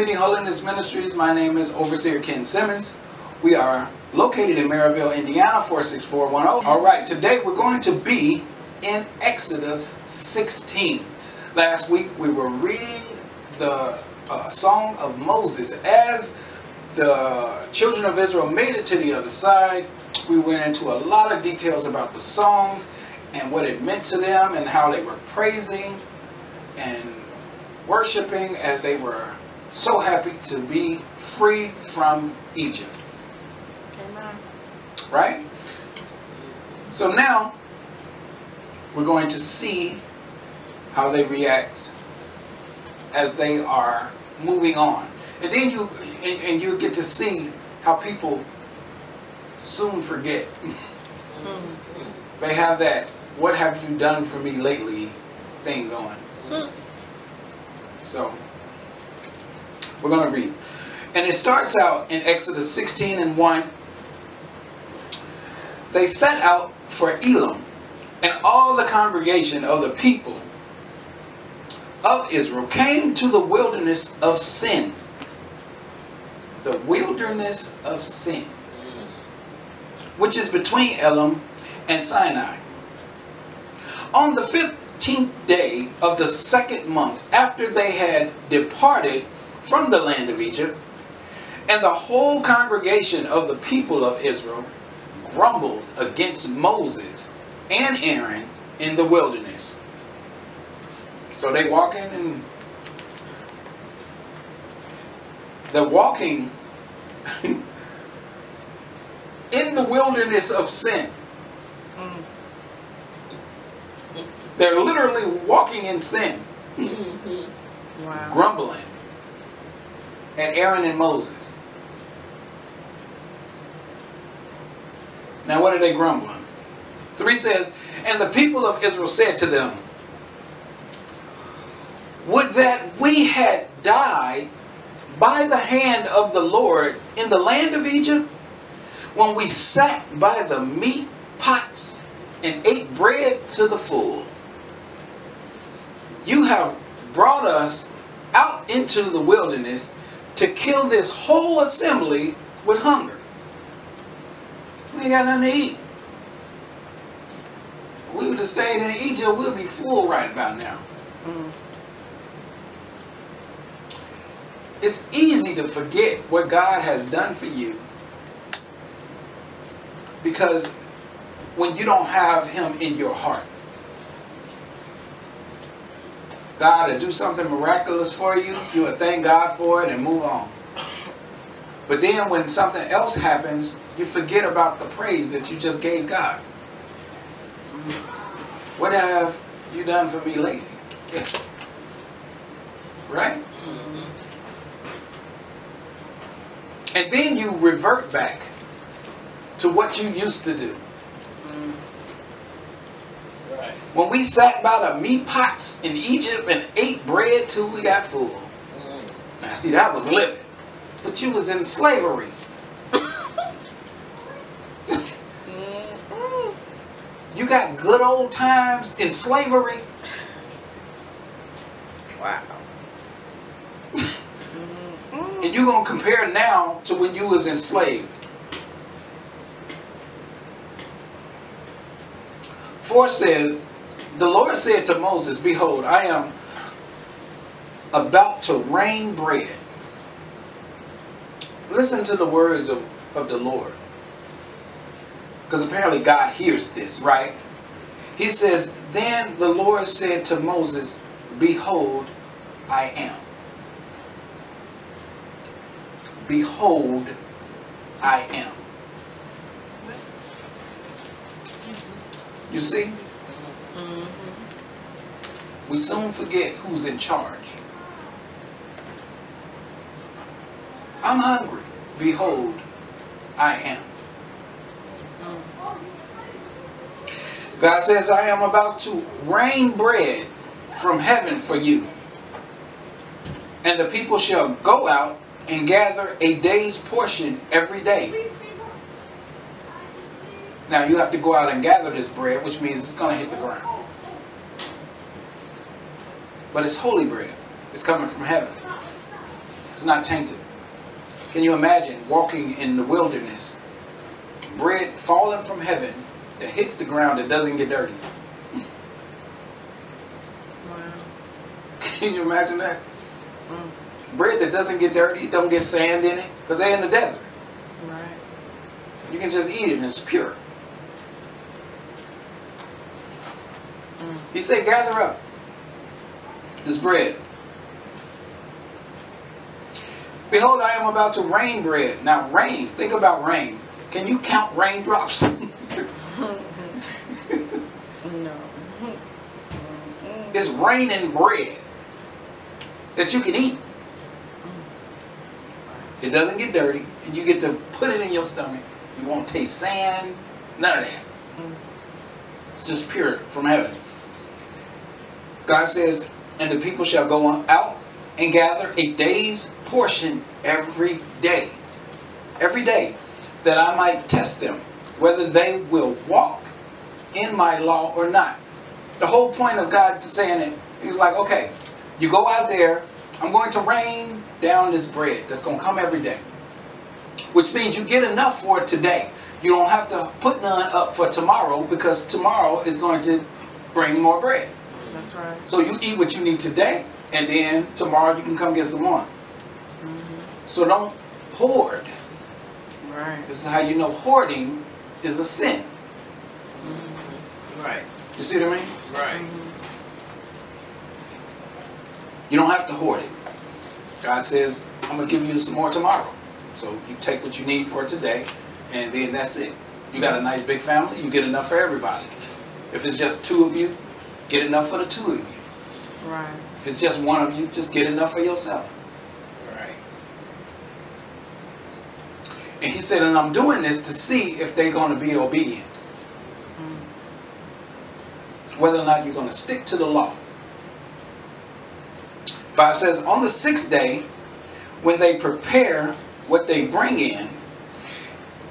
Meeting Holiness Ministries. My name is Overseer Ken Simmons. We are located in Merrillville, Indiana, 46410. All right, today we're going to be in Exodus 16. Last week we were reading the uh, Song of Moses. As the children of Israel made it to the other side, we went into a lot of details about the song and what it meant to them and how they were praising and worshiping as they were so happy to be free from Egypt. Amen. Right? So now we're going to see how they react as they are moving on. And then you and, and you get to see how people soon forget. they have that what have you done for me lately thing going. Hmm. So we're going to read. And it starts out in Exodus 16 and 1. They set out for Elim, and all the congregation of the people of Israel came to the wilderness of sin. The wilderness of sin, which is between Elim and Sinai. On the 15th day of the second month after they had departed from the land of Egypt, and the whole congregation of the people of Israel grumbled against Moses and Aaron in the wilderness. So they walking and they're walking in the wilderness of sin. They're literally walking in sin, Wow. grumbling at Aaron and Moses. Now, what are they grumbling? 3 says, And the people of Israel said to them, Would that we had died by the hand of the Lord in the land of Egypt, when we sat by the meat pots and ate bread to the full. You have brought us out into the wilderness to kill this whole assembly with hunger. We ain't got nothing to eat. If we would have stayed in Egypt, we'd be full right about now. Mm. It's easy to forget what God has done for you because when you don't have Him in your heart, God to do something miraculous for you, you will thank God for it and move on. But then when something else happens, you forget about the praise that you just gave God. What have you done for me lately? right? And then you revert back to what you used to do. Right. When we sat by the meat pots in Egypt and ate bread till we got full. Now see, that was living. But you was in slavery. you got good old times in slavery. Wow. And you're going to compare now to when you was enslaved. Four says, the Lord said to Moses, Behold, I am about to rain bread. Listen to the words of, of the Lord. Because apparently God hears this, right? He says, Then the Lord said to Moses, Behold, I am. Behold, I am. You see? We soon forget who's in charge. I'm hungry. Behold, I am. God says, I am about to rain bread from heaven for you. And the people shall go out and gather a day's portion every day. Now you have to go out and gather this bread, which means it's going to hit the ground. But it's holy bread. It's coming from heaven. It's not tainted. Can you imagine walking in the wilderness, bread falling from heaven that hits the ground that doesn't get dirty? Wow. Can you imagine that? Mm. Bread that doesn't get dirty, don't get sand in it, because they're in the desert. Right. You can just eat it and it's pure. He said, gather up this bread. Behold, I am about to rain bread. Now, rain, think about rain. Can you count raindrops? No. it's raining bread that you can eat. It doesn't get dirty, and you get to put it in your stomach. You won't taste sand, none of that. It's just pure from heaven. God says, and the people shall go on out and gather a day's portion every day. Every day, that I might test them, whether they will walk in my law or not. The whole point of God saying it, He's like, okay, you go out there, I'm going to rain down this bread that's going to come every day. Which means you get enough for today. You don't have to put none up for tomorrow because tomorrow is going to bring more bread. That's right. So you eat what you need today, and then tomorrow you can come get some more. Mm-hmm. So don't hoard. Right. This is how you know hoarding is a sin. Mm-hmm. Right. You see what I mean? Right. You don't have to hoard it. God says, I'm going to give you some more tomorrow. So you take what you need for today, and then that's it. You got a nice big family, you get enough for everybody. If it's just two of you, get enough for the two of you. Right. If it's just one of you, just get enough for yourself. Right. And he said, and I'm doing this to see if they're going to be obedient. Mm. Whether or not you're going to stick to the law. Five says, on the sixth day, when they prepare what they bring in,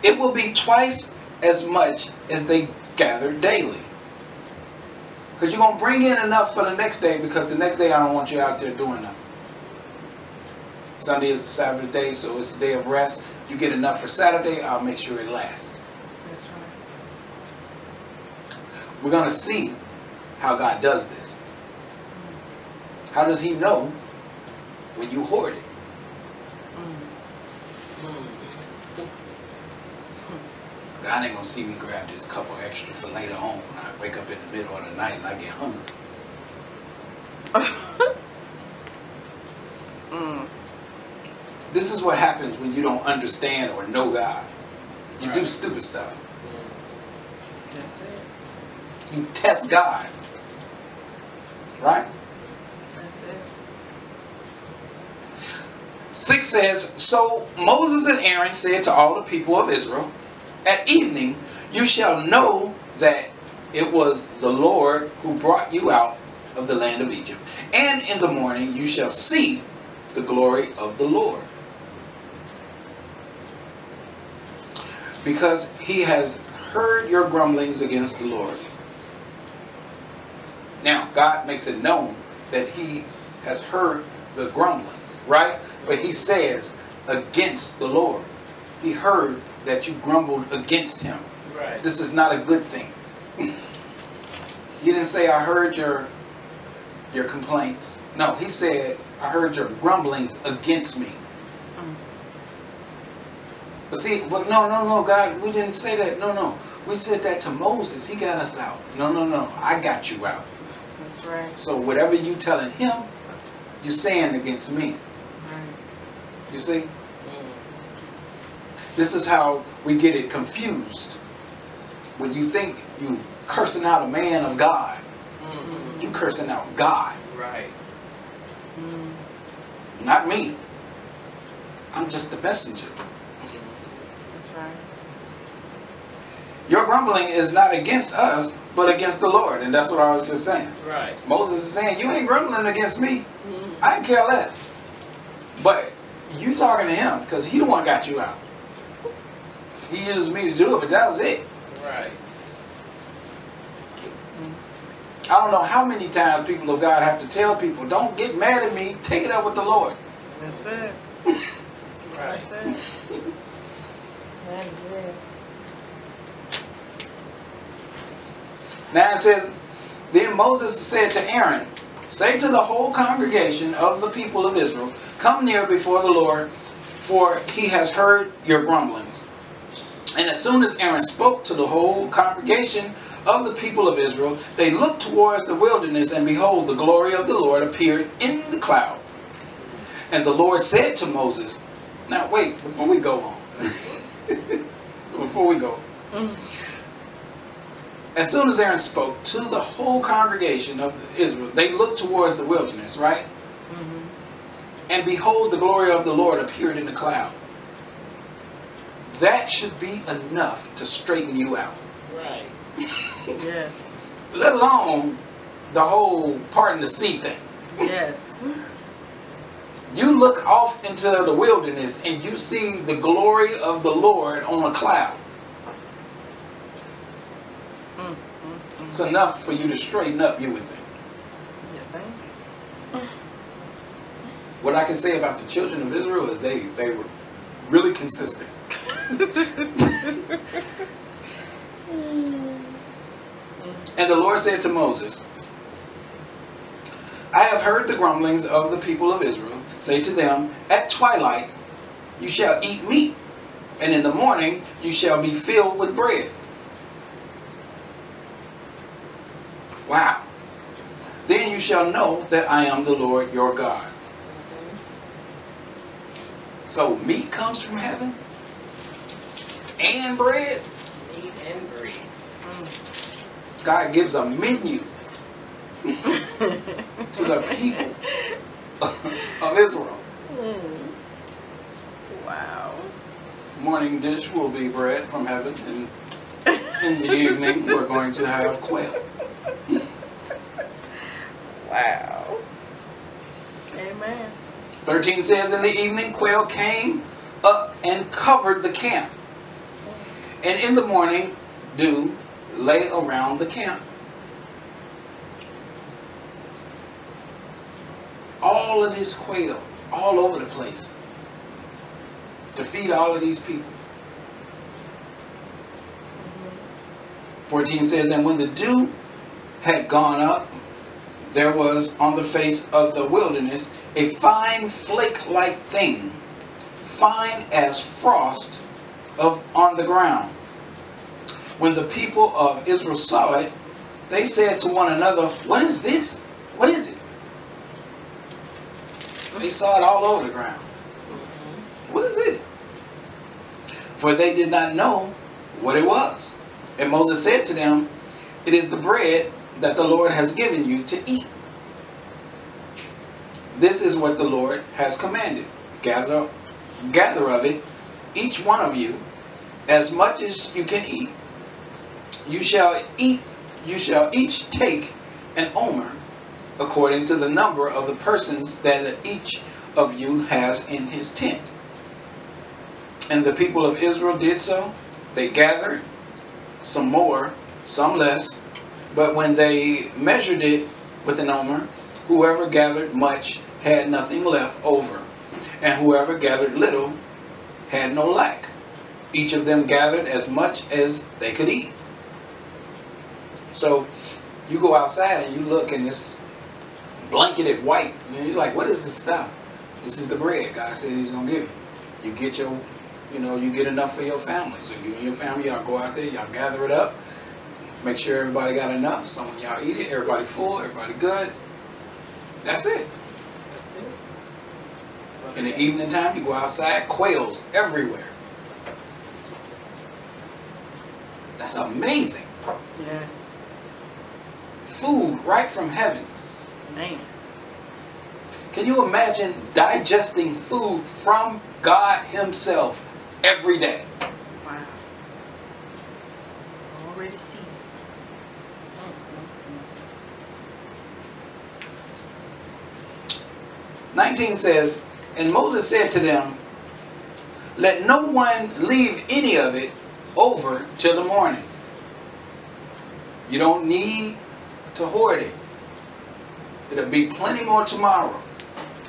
it will be twice as much as they gather daily. Because you're going to bring in enough for the next day because the next day I don't want you out there doing nothing. Sunday is the Sabbath day, so it's a day of rest. You get enough for Saturday, I'll make sure it lasts. That's right. We're going to see how God does this. How does He know when you hoard it? Mm. God ain't going to see me grab this couple extra for later on I wake up in the middle of the night and I get hungry. Mm. This is what happens when you don't understand or know God. You do stupid stuff. That's it. You test God. Right? That's it. 6 says, So Moses and Aaron said to all the people of Israel, At evening you shall know that it was the Lord who brought you out of the land of Egypt. And in the morning you shall see the glory of the Lord. Because he has heard your grumblings against the Lord. Now, God makes it known that he has heard the grumblings, right? But he says against the Lord. He heard that you grumbled against him. Right. This is not a good thing. He didn't say, I heard your your complaints. No, he said, I heard your grumblings against me. Mm. But see, but no, no, no, God, we didn't say that. No, no. We said that to Moses. He got us out. No, no, no. I got you out. That's right. So whatever you telling him, you're saying against me. Right. You see? This is how we get it confused. When you think you cursing out a man of God, Mhm. you cursing out God, Right. Mm. not me. I'm just the messenger. That's right. Your grumbling is not against us, but against the Lord. And that's what I was just saying. Right. Moses is saying, you ain't grumbling against me. Mm. I care less. But you talking to him because he the one got you out. He used me to do it, but that was it. Right. I don't know how many times people of God have to tell people, don't get mad at me, take it up with the Lord. That's it. Right. That's it. That is it. Now it says, Then Moses said to Aaron, Say to the whole congregation of the people of Israel, Come near before the Lord, for he has heard your grumblings. And as soon as Aaron spoke to the whole congregation of the people of Israel, they looked towards the wilderness, and behold, the glory of the Lord appeared in the cloud. And the Lord said to Moses, Now wait, before we go on, before we go, as soon as Aaron spoke to the whole congregation of Israel, they looked towards the wilderness, right? Mm-hmm. And behold, the glory of the Lord appeared in the cloud. That should be enough to straighten you out. Yes. let alone the whole parting the sea thing. Yes. You look off into the wilderness and you see the glory of the Lord on a cloud. Mm, mm, It's enough for you to straighten up, you would think. You think? What I can say about the children of Israel is they, they were really consistent. and the Lord said to Moses, I have heard the grumblings of the people of Israel. Say to them, At twilight you shall eat meat, and in the morning you shall be filled with bread. Wow. Then you shall know that I am the Lord your God. So meat comes from heaven? And bread? Meat and bread. Mm. God gives a menu to the people of Israel. Mm. Wow. Morning dish will be bread from heaven, and in the evening we're going to have quail. Wow. Amen. 13 says, In the evening quail came up and covered the camp. And in the morning dew lay around the camp. All of this quail, all over the place, to feed all of these people. 14 says, And when the dew had gone up, there was on the face of the wilderness a fine flake-like thing, fine as frost of on the ground. When the people of Israel saw it, they said to one another, What is this? What is it? They saw it all over the ground. Mm-hmm. What is it? For they did not know what it was. And Moses said to them, It is the bread that the Lord has given you to eat. This is what the Lord has commanded. Gather, gather of it, each one of you, as much as you can eat. You shall eat. You shall each take an omer, according to the number of the persons that each of you has in his tent. And the people of Israel did so. They gathered some more, some less, but when they measured it with an omer, whoever gathered much had nothing left over, and whoever gathered little had no lack. Each of them gathered as much as they could eat. So you go outside and you look and it's blanketed white. And you're like, what is this stuff? This is the bread God said He's gonna give you. You get your, you know, you get enough for your family. So you and your family, y'all go out there, y'all gather it up, make sure everybody got enough. So when y'all eat it, everybody full, everybody good. That's it. That's it. In the evening time, you go outside, quails everywhere. That's amazing. Yes. Food right from heaven. Man. Can you imagine digesting food from God Himself every day? Wow. Already seasoned. 19 says, And Moses said to them, Let no one leave any of it over till the morning. You don't need to hoard it. It'll be plenty more tomorrow.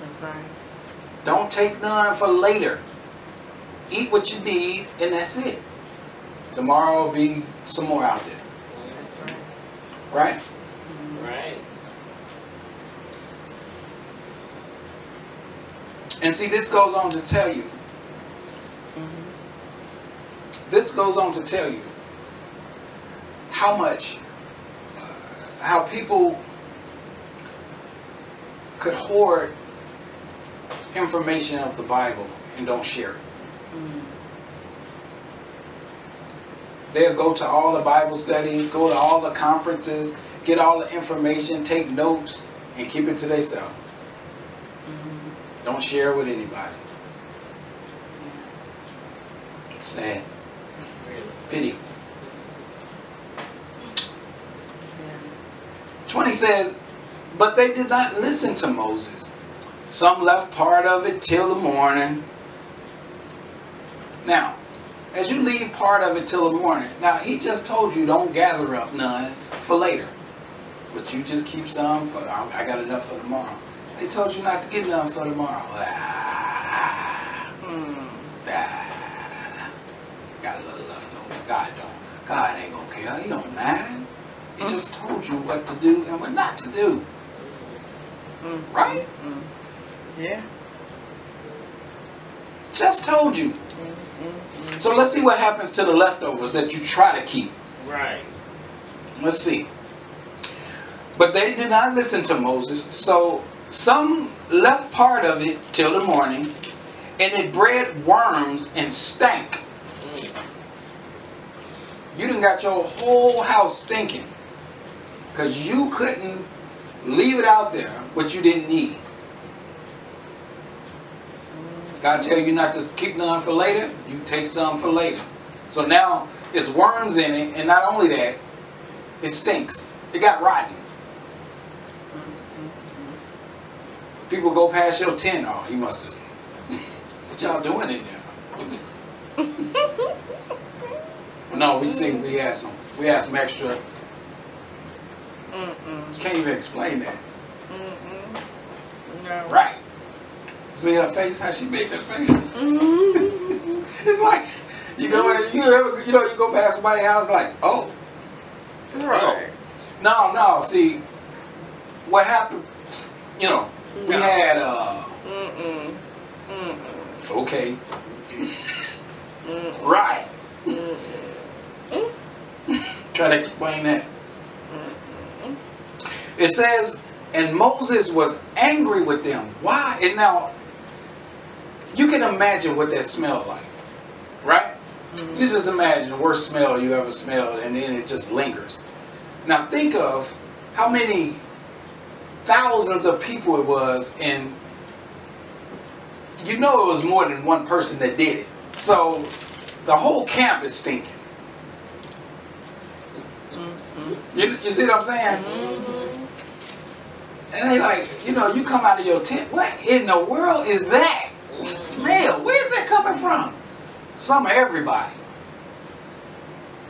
That's right. Don't take none for later. eat what you need, and that's it. Tomorrow will be some more out there, That's right. right? Right. And see, this goes on to tell you. Mm-hmm. This goes on to tell you how much, how people could hoard information of the Bible and don't share it. They'll go to all the Bible studies, go to all the conferences, get all the information, take notes, and keep it to themselves. Don't share it with anybody. Sad. Really. Pity. 20 says, But they did not listen to Moses. Some left part of it till the morning. Now, as you leave part of it till the morning, now he just told you don't gather up none for later. But you just keep some for, I I got enough for tomorrow. They told you not to get none for tomorrow. Ah, Mm. ah, got a little left over. God don't. God ain't gonna care. He don't mind. He just told you what to do and what not to do. Mm. Right? Mm. Yeah. Just told you. Mm. So let's see what happens to the leftovers that you try to keep. Right. Let's see. But they did not listen to Moses, so some left part of it till the morning, and it bred worms and stank. Mm. You done got your whole house stinking. Because you couldn't leave it out there what you didn't need. God tell you not to keep none for later, you take some for later. So now it's worms in it, and not only that, it stinks. It got rotten. People go past your tent. Oh, he must have. what y'all doing in there? No, we see we had some. We had some extra. Mm-mm. Can't even explain that, Mm-mm. No. right? See her face? How she made that face? Mm. it's like you go in, you ever, you know you go past somebody's house like oh Right. no no see what happened you know we had uh Mm-mm. Mm-mm. okay Mm-mm. right Mm-mm. try to explain that it says and Moses was angry with them why and now you can imagine what that smelled like right mm-hmm. You just imagine the worst smell you ever smelled, and then it just lingers. Now think of how many thousands of people it was, and you know it was more than one person that did it. So the whole camp is stinking. Mm-hmm. You, you see what I'm saying? Mm-hmm. And they like, you know, you come out of your tent. What in the world is that smell? Where's that coming from? Some everybody.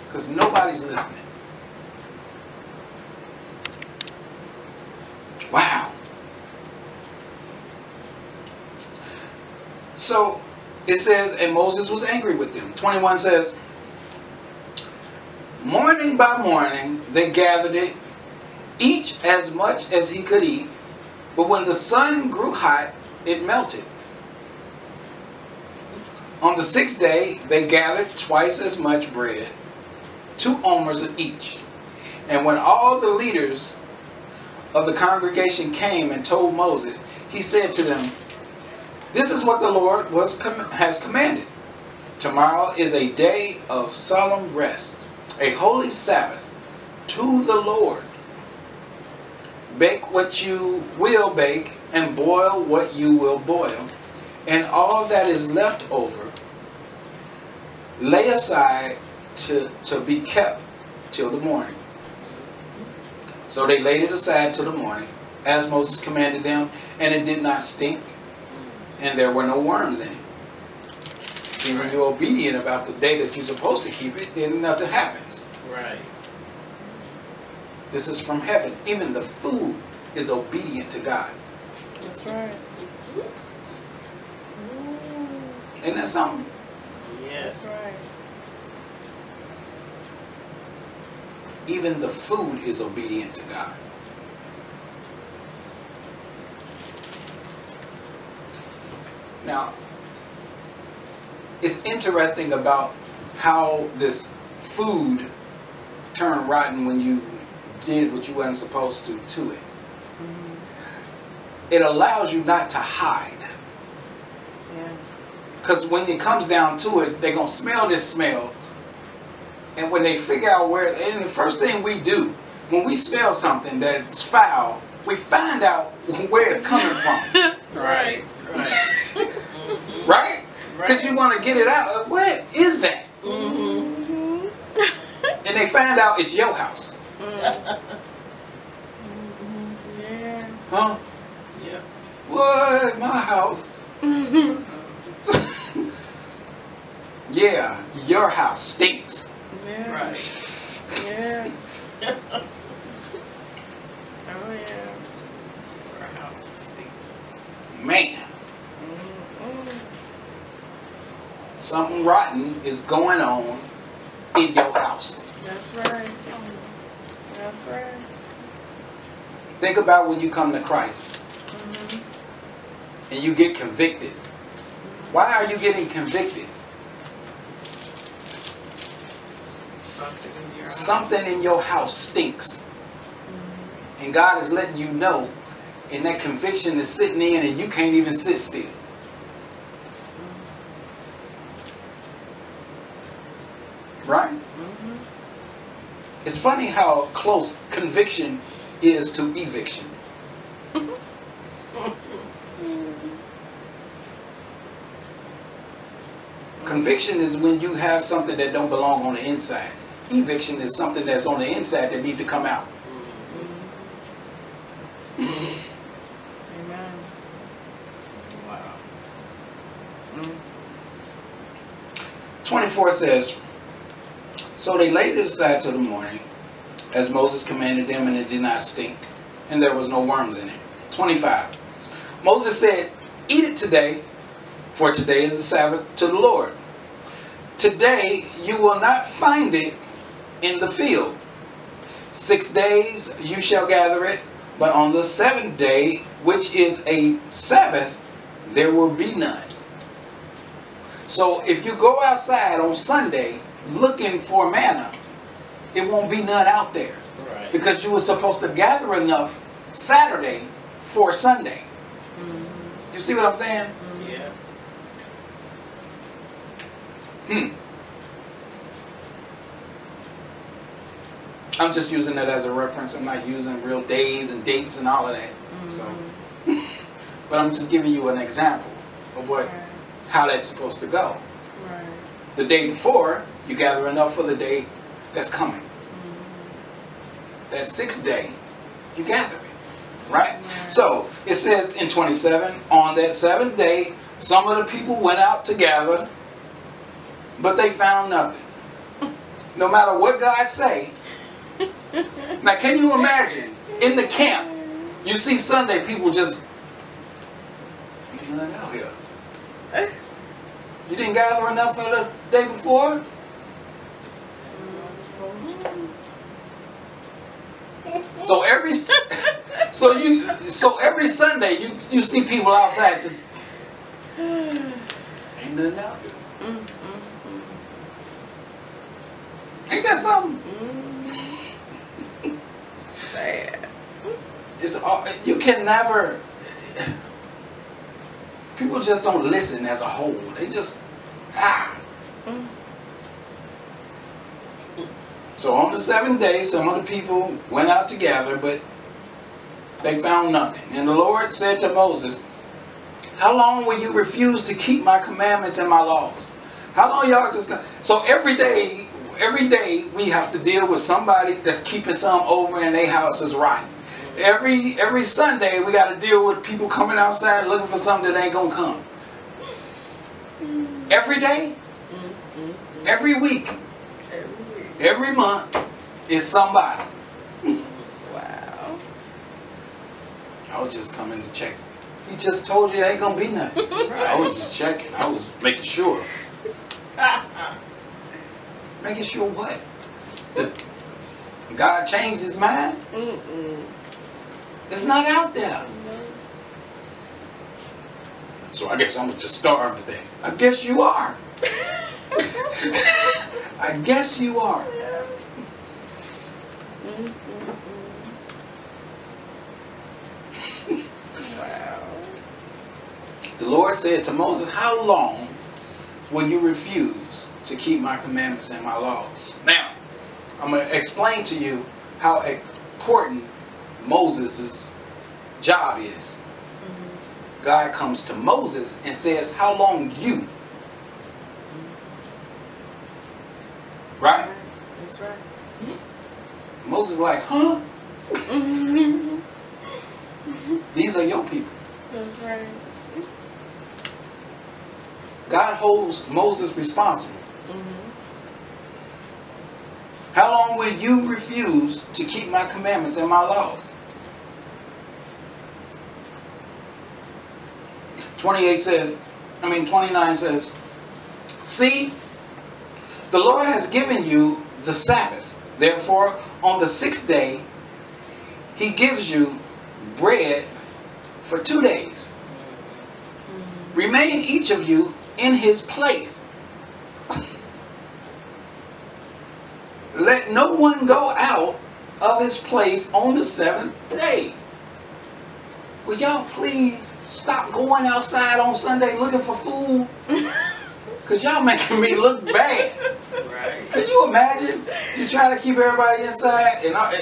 Because nobody's listening. Wow. So it says, and Moses was angry with them. 21 says, Morning by morning they gathered it, each as much as he could eat. But when the sun grew hot, it melted. On the sixth day, they gathered twice as much bread, two omers of each. And when all the leaders of the congregation came and told Moses, he said to them, This is what the Lord com- has commanded. Tomorrow is a day of solemn rest, a holy Sabbath to the Lord. Bake what you will bake, and boil what you will boil, and all that is left over lay aside to, to be kept till the morning. So they laid it aside till the morning, as Moses commanded them, and it did not stink, and there were no worms in it. See, you're obedient about the day that you're supposed to keep it, then nothing happens. Right. This is from heaven. Even the food is obedient to God. That's right. Mm-hmm. Isn't that something? That's right. Even the food is obedient to God. Now, it's interesting about how this food turned rotten when you did what you weren't supposed to to it. It allows you not to hide. Yeah. Because when it comes down to it, they're going to smell this smell. And when they figure out where, and the first thing we do when we smell something that's foul, we find out where it's coming from. That's right. Right. Right? Because you want to get it out. What is that? Mm-hmm. And they find out it's your house. Mm-hmm. Yeah. Huh? Yep. What? My house? yeah, your house stinks. Yeah. Right. Yeah. Oh yeah. Our house stinks. Man, Mm-mm. something rotten is going on in your house. That's right. That's right. Think about when you come to Christ Mm-hmm. and you get convicted. Why are you getting convicted? Something in your house. Something in your house stinks. And God is letting you know, and that conviction is sitting in, and you can't even sit still. Right? Mm-hmm. It's funny how close conviction is to eviction. Conviction is when you have something that don't belong on the inside. Eviction is something that's on the inside that need to come out. Amen. Wow. 24 says, So they laid it aside till the morning, as Moses commanded them, and it did not stink, and there was no worms in it. 25. Moses said, Eat it today, for today is the Sabbath to the Lord. Today you will not find it in the field. Six days you shall gather it, but on the seventh day, which is a Sabbath, there will be none. So if you go outside on Sunday looking for manna, it won't be none out there Right. because you were supposed to gather enough Saturday for Sunday. Mm-hmm. You see what I'm saying? Mm-hmm. Yeah. Hmm. I'm just using that as a reference. I'm not using real days and dates and all of that. Mm-hmm. So, but I'm just giving you an example of what Right. how that's supposed to go. Right. The day before, you gather enough for the day that's coming. That sixth day, you gather it. Right? So it says in 27, on that seventh day, some of the people went out to gather, but they found nothing. No matter what God say. Now can you imagine in the camp, you see Sunday people just ain't nothing out here. You didn't gather enough for the day before? So every so you so every Sunday you you see people outside just ain't nothing out there. Mm-hmm. Ain't that something? Mm-hmm. Sad. It's all, you can never. People just don't listen as a whole. They just ah. Mm-hmm. So on the seventh day, some of the people went out to gather, but they found nothing. And the Lord said to Moses, "How long will you refuse to keep my commandments and my laws? How long y'all just gonna?" So every day, every day we have to deal with somebody that's keeping some over in their house is rotten. Every every Sunday we got to deal with people coming outside looking for something that ain't gonna come. Every day, mm-hmm. every week, Every month is somebody. Wow. I was just coming to check. He just told you there ain't gonna be nothing. I was just checking. I was making sure. Making sure what? That God changed his mind? Mm-mm. It's not out there. No. So I guess I'm gonna just starve today. I guess you are. I guess you are. Wow. The Lord said to Moses, How long will you refuse to keep my commandments and my laws? Now, I'm going to explain to you how important Moses' job is. Mm-hmm. God comes to Moses and says, How long you? Right? That's right. Moses is like, Huh? These are your people. That's right. God holds Moses responsible. Mm-hmm. How long will you refuse to keep my commandments and my laws? 28 says, I mean 29 says, See, the Lord has given you the Sabbath. Therefore, on the sixth day, he gives you bread for two days. Remain each of you in his place. Let no one go out of his place on the seventh day. Will y'all please stop going outside on Sunday looking for food? Because y'all making me look bad. Can you imagine? You trying to keep everybody inside and I,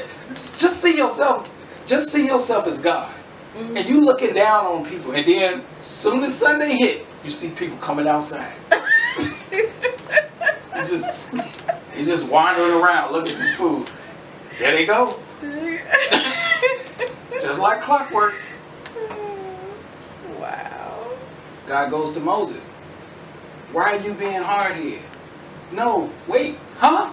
just see yourself, just see yourself as God. Mm-hmm. And you looking down on people and then soon as Sunday hit, you see people coming outside. He's just he's just wandering around looking for food. There they go. Just like clockwork. wow. God goes to Moses. Why are you being hard here? No, wait, huh?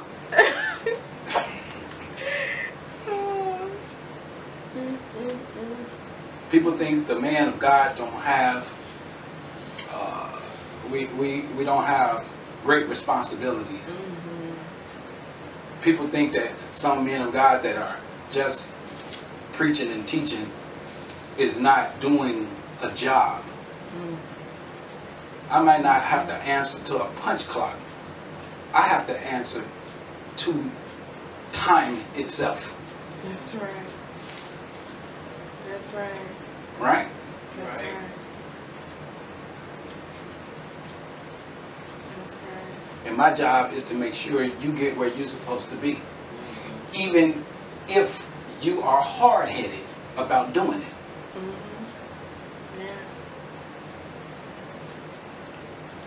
People think the man of God don't have, uh, we, we, we don't have great responsibilities. People think that some men of God that are just preaching and teaching is not doing a job. I might not have to answer to a punch clock. I have to answer to time itself, That's right. That's right. right? That's Right. right. That's right. And my job is to make sure you get where you're supposed to be, even if you are hard headed about doing it. Mm-hmm. Yeah.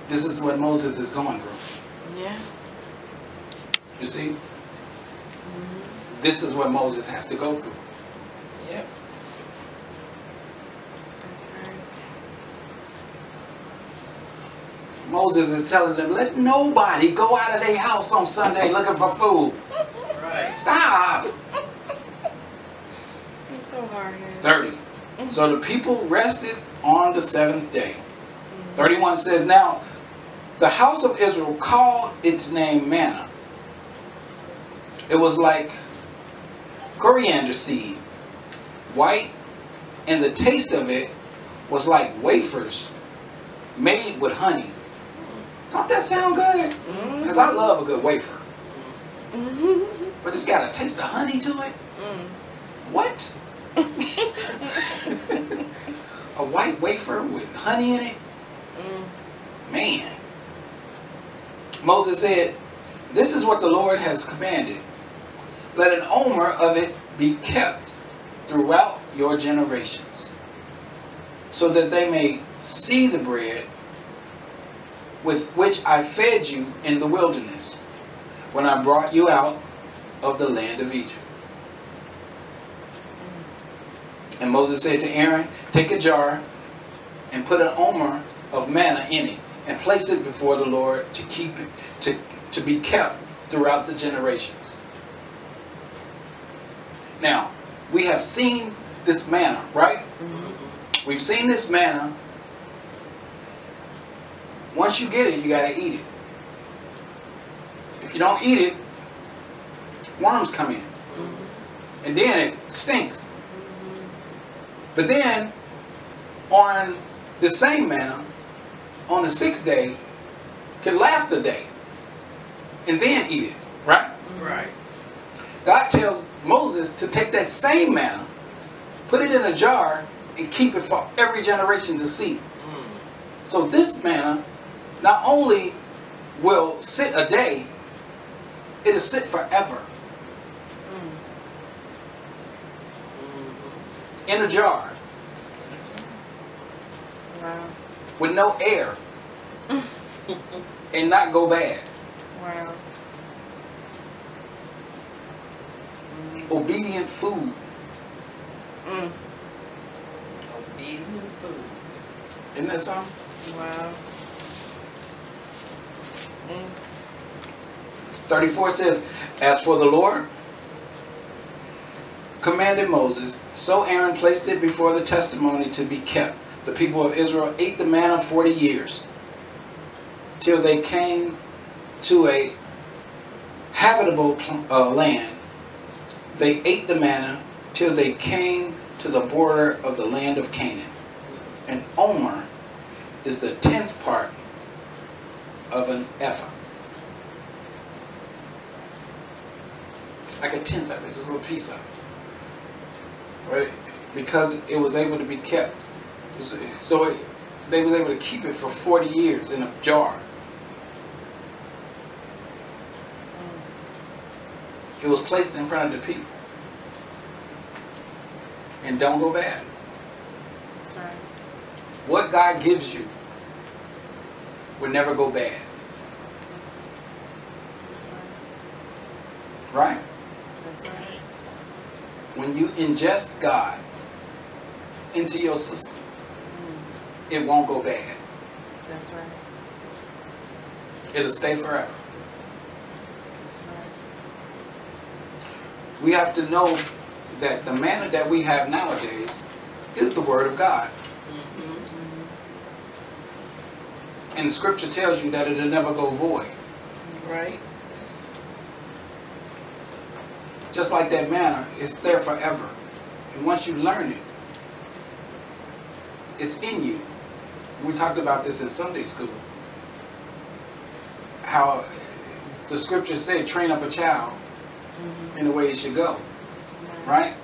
This is what Moses is going through. Yeah. You see? Mm-hmm. This is what Moses has to go through. Yep. That's right. Moses is telling them, let nobody go out of their house on Sunday looking for food. Right. Stop. It's so hard. here. 30. So the people rested on the seventh day. 31 says, Now the house of Israel called its name manna. It was like coriander seed, white, and the taste of it was like wafers made with honey. Don't that sound good? Mm-hmm. Because I love a good wafer. Mm-hmm. But it's got a taste of honey to it. Mm. What? a white wafer with honey in it? Mm. Man. Moses said, This is what the Lord has commanded. Let an omer of it be kept throughout your generations, so that they may see the bread with which I fed you in the wilderness, when I brought you out of the land of Egypt. And Moses said to Aaron, Take a jar and put an omer of manna in it, and place it before the Lord to keep it to, to be kept throughout the generations. Now, we have seen this manna, right? We've seen this manna. Once you get it, you gotta eat it. if you don't eat it, worms come in. And then it stinks. But then, on the same manna, on the sixth day, can last a day. And then eat it. Right? Right. God tells Moses to take that same manna, put it in a jar, and keep it for every generation to see. Mm. So this manna not only will sit a day, it'll sit forever Mhm. in a jar Wow. With no air and not go bad. Wow. Obedient food. Mm. Obedient food. Isn't that something? Wow. Mm. 34 says, As for the Lord commanded Moses, so Aaron placed it before the testimony to be kept. The people of Israel ate the manna 40 years till they came to a habitable uh, land. They ate the manna till they came to the border of the land of Canaan. And Omer is the tenth part of an ephah. like a tenth of it, just a little piece of it. Right? Because it was able to be kept. So it, they was able to keep it for 40 years in a jar. It was placed in front of the people. And don't go bad. That's right. What God gives you will never go bad. That's right. Right? That's right. When you ingest God into your system, Mm. It won't go bad. That's right. It'll stay forever. That's right. we have to know that the manna that we have nowadays is the word of God. Mhm. And the scripture tells you that it'll never go void. Right. Just like that manna, it's there forever. And once you learn it, it's in you. We talked about this in Sunday school. How the scriptures say, train up a child Mm-hmm. in the way he should go. Right?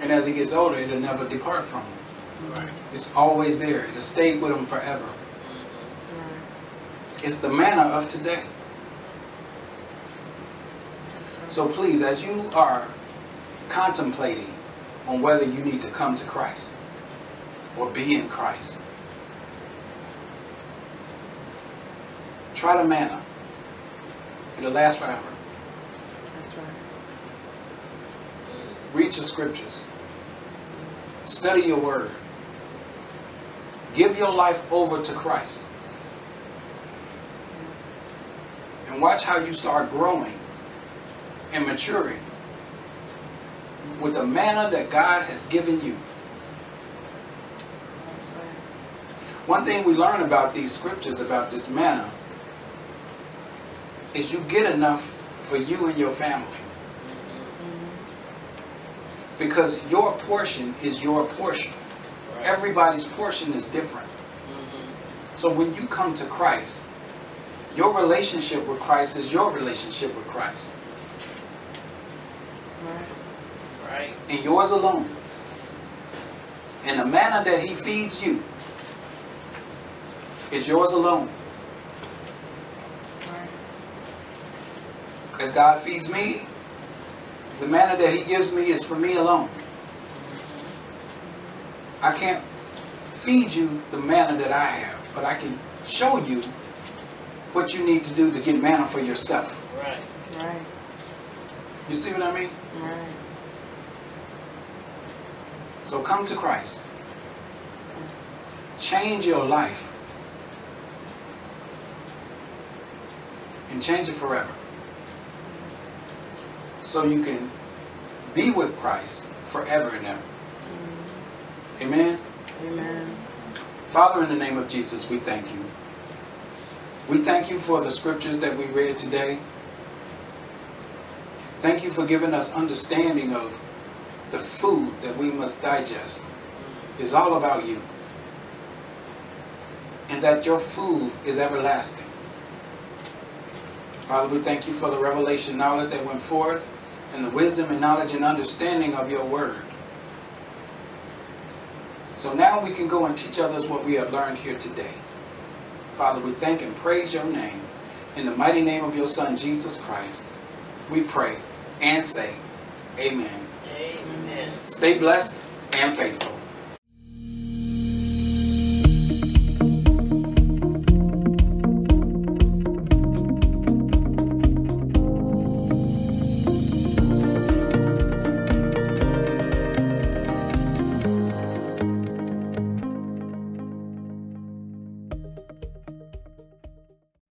And as he gets older, it'll never depart from him. Right. It's always there. It'll stay with him forever. Mhm. Right. It's the manna of today. Right. So please, as you are contemplating on whether you need to come to Christ or be in Christ, try the manna. It'll last forever. That's right. Read your scriptures. Study your word. Give your life over to Christ. And watch how you start growing and maturing with the manna that God has given you. That's right. One thing we learn about these scriptures, about this manna, is you get enough for you and your family. Mm-hmm. Because your portion is your portion. Everybody's portion is different. Mhm. So when you come to Christ, your relationship with Christ is your relationship with Christ. Right. Right. And yours alone. And the manna that he feeds you is yours alone. Right. As God feeds me, the manna that he gives me is for me alone. I can't feed you the manna that I have, but I can show you what you need to do to get manna for yourself. Right. Right. You see what I mean? Right. So come to Christ. Change your life. And change it forever. So you can be with Christ forever and ever. Amen. Amen. Father, in the name of Jesus, we thank you. We thank you for the scriptures that we read today. Thank you for giving us understanding of the food that we must digest. It's all about you. And that your food is everlasting. Father, we thank you for the revelation knowledge that went forth and the wisdom and knowledge and understanding of your word. So now we can go and teach others what we have learned here today. Father, we thank and praise your name. In the mighty name of your Son, Jesus Christ, we pray and say, Amen. Amen. Stay blessed and faithful.